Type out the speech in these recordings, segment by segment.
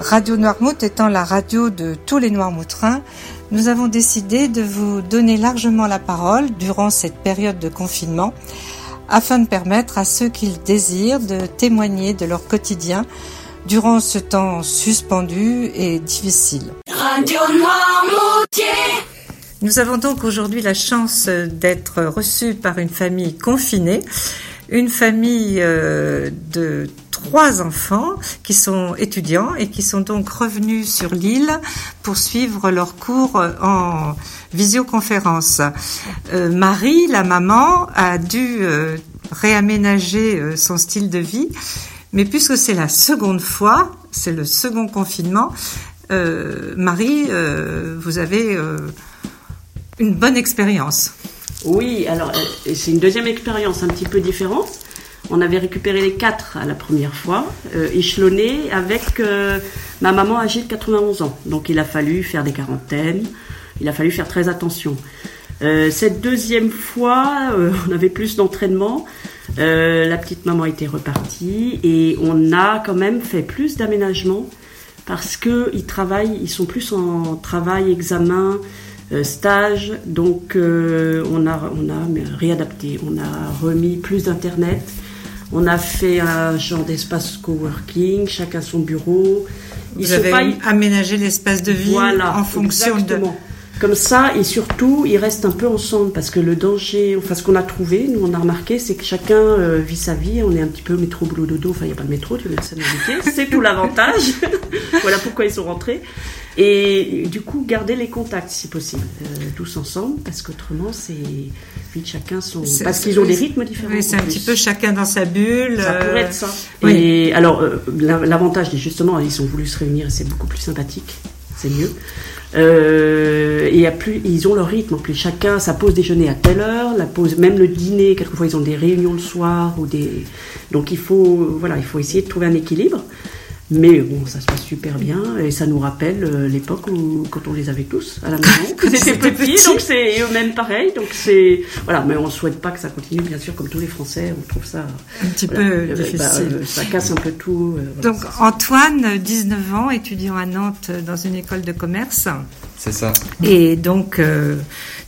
Radio Noirmouth étant la radio de tous les Noirmoutrins, nous avons décidé de vous donner largement la parole durant cette période de confinement afin de permettre à ceux qui le désirent de témoigner de leur quotidien durant ce temps suspendu et difficile. Radio Noirmoutier Nous avons donc aujourd'hui la chance d'être reçus par une famille confinée, une famille euh, de trois enfants qui sont étudiants et qui sont donc revenus sur l'île pour suivre leurs cours en visioconférence. Euh, Marie, la maman, a dû euh, réaménager euh, son style de vie, mais puisque c'est la seconde fois, c'est le second confinement, Marie, vous avez une bonne expérience. Oui, alors c'est une deuxième expérience un petit peu différente on avait récupéré les quatre à la première fois, euh, échelonnés avec euh, ma maman âgée de 91 ans. Donc il a fallu faire des quarantaines, il a fallu faire très attention. Euh, cette deuxième fois, on avait plus d'entraînement. la petite maman était repartie et on a quand même fait plus d'aménagement parce qu'ils travaillent, ils sont plus en travail, examen, stage. Donc on a, on a réadapté, on a remis plus d'internet. On a fait un genre d'espace coworking, chacun son bureau. Vous avez aménagé l'espace de vie en fonction de... Comme ça, et surtout, ils restent un peu ensemble parce que le danger, enfin ce qu'on a trouvé, nous on a remarqué, c'est que chacun euh, vit sa vie. On est un petit peu métro, boulot, dodo. Enfin, il n'y a pas de métro, tu veux le C'est tout l'avantage. voilà pourquoi ils sont rentrés. Et du coup, garder les contacts si possible, euh, tous ensemble, parce qu'autrement, c'est vite chacun son. Parce qu'ils ont des rythmes différents. Oui, c'est un petit peu chacun dans sa bulle. Ça pourrait être ça. Oui. Et alors, euh, l'avantage, justement, ils ont voulu se réunir et c'est beaucoup plus sympathique, c'est mieux. Euh, et plus, ils ont leur rythme en plus. Chacun sa pause déjeuner à telle heure, la pause, même le dîner. Quelquefois, ils ont des réunions le soir ou des. Donc, il faut, voilà, il faut essayer de trouver un équilibre. Mais bon, ça se passe super bien et ça nous rappelle euh, l'époque où quand on les avait tous à la maison, quand ils étaient petits, donc c'est eux-mêmes pareil. Donc c'est voilà, mais on souhaite pas que ça continue, bien sûr, comme tous les Français, on trouve ça un petit peu euh, bah, difficile. Euh, ça casse un peu tout. donc Antoine, 19 ans, étudiant à Nantes dans une école de commerce. C'est ça. Et donc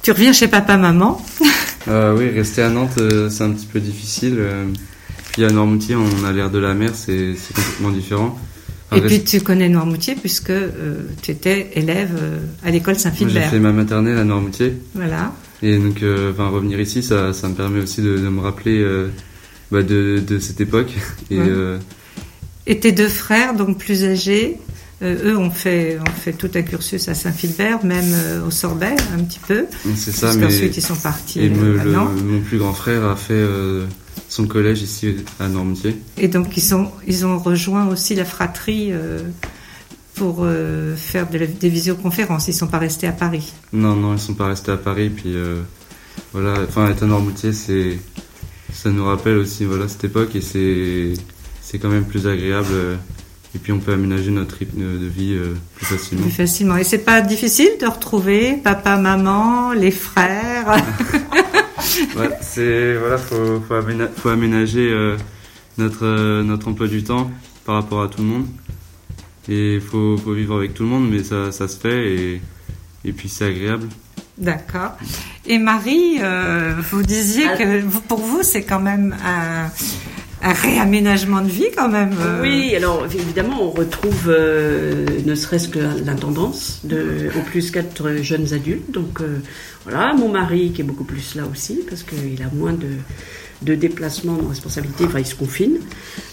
tu reviens chez papa maman. oui, rester à Nantes, c'est un petit peu difficile. Puis à Normoutier, on a l'air de la mer, c'est complètement différent. Et puis tu connais Noirmoutier puisque euh, tu étais élève euh, à l'école Saint-Philbert. J'ai fait ma maternelle à Noirmoutier. Voilà. Et donc, euh, revenir ici, ça, ça, me permet aussi de, me rappeler bah, de, de, cette époque. Et, Et, tes deux frères, donc plus âgés, eux ont fait, ont fait tout un cursus à Saint-Philbert, même au Sorbet, un petit peu. C'est ça, mais. Ensuite, ils sont partis. Et mon plus grand frère a fait son collège ici à Normandie. Et donc ils, sont, ils ont rejoint aussi la fratrie euh, pour euh, faire des visioconférences. Ils ne sont pas restés à Paris. Non, non, ils ne sont pas restés à Paris. Puis euh, voilà, enfin être à Normoutier, c'est ça nous rappelle aussi voilà cette époque et c'est c'est quand même plus agréable. et puis on peut aménager notre rythme de vie plus facilement. Plus facilement. Et c'est pas difficile de retrouver papa, maman, les frères? ouais, c'est voilà, faut, faut, aménager, euh, notre euh, notre emploi du temps par rapport à tout le monde. Et il faut, faut, vivre avec tout le monde, mais ça, ça se fait et, et puis c'est agréable. D'accord. Et Marie, euh, vous disiez que pour vous, c'est quand même un, un, réaménagement de vie quand même. Oui, alors évidemment, on retrouve ne serait-ce que l'intendance de, en plus quatre jeunes adultes. Donc voilà, mon mari qui est beaucoup plus là aussi, parce qu'il a moins de, de déplacements, de responsabilités, enfin il se confine.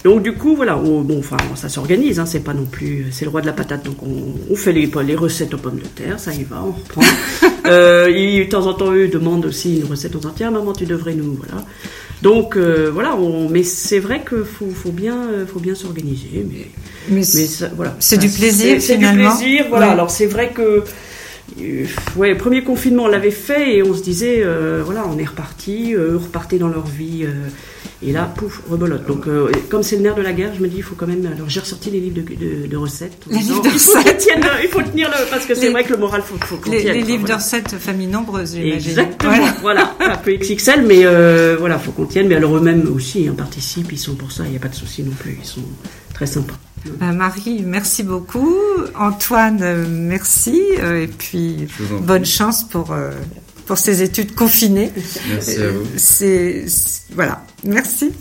Donc du coup, voilà, bon, enfin ça s'organise, hein, c'est pas non plus, c'est le roi de la patate, donc on, fait les, les recettes aux pommes de terre, ça y va, on reprend. euh, et de temps en temps, eux demandent aussi une recette aux entières, maman tu devrais nous, voilà. Donc euh, voilà, on, mais c'est vrai qu'il faut, faut, bien, faut bien s'organiser, mais, mais, voilà. C'est du plaisir finalement. C'est du plaisir, voilà. Alors c'est vrai que ouais, premier confinement, on l'avait fait et on se disait, voilà, on est reparti, eux repartaient dans leur vie. et là, pouf, rebolote. Donc, comme c'est le nerf de la guerre, je me dis, il faut quand même. Alors, j'ai ressorti les livres de, de, recettes. Les livres de recettes. il faut tenir le, parce que c'est vrai que le moral, faut, faut qu'on les, Les livres de recettes, famille nombreuse, j'imagine. Exactement. Voilà. un peu XXL, mais voilà, faut qu'on tienne. Mais alors eux-mêmes aussi, ils participent, ils sont pour ça, il n'y a pas de souci non plus. Ils sont très sympas. Ben Marie, merci beaucoup. Antoine, merci. Euh, et puis, bonne chance pour, euh, pour ces études confinées. Merci à vous. C'est, voilà. Merci.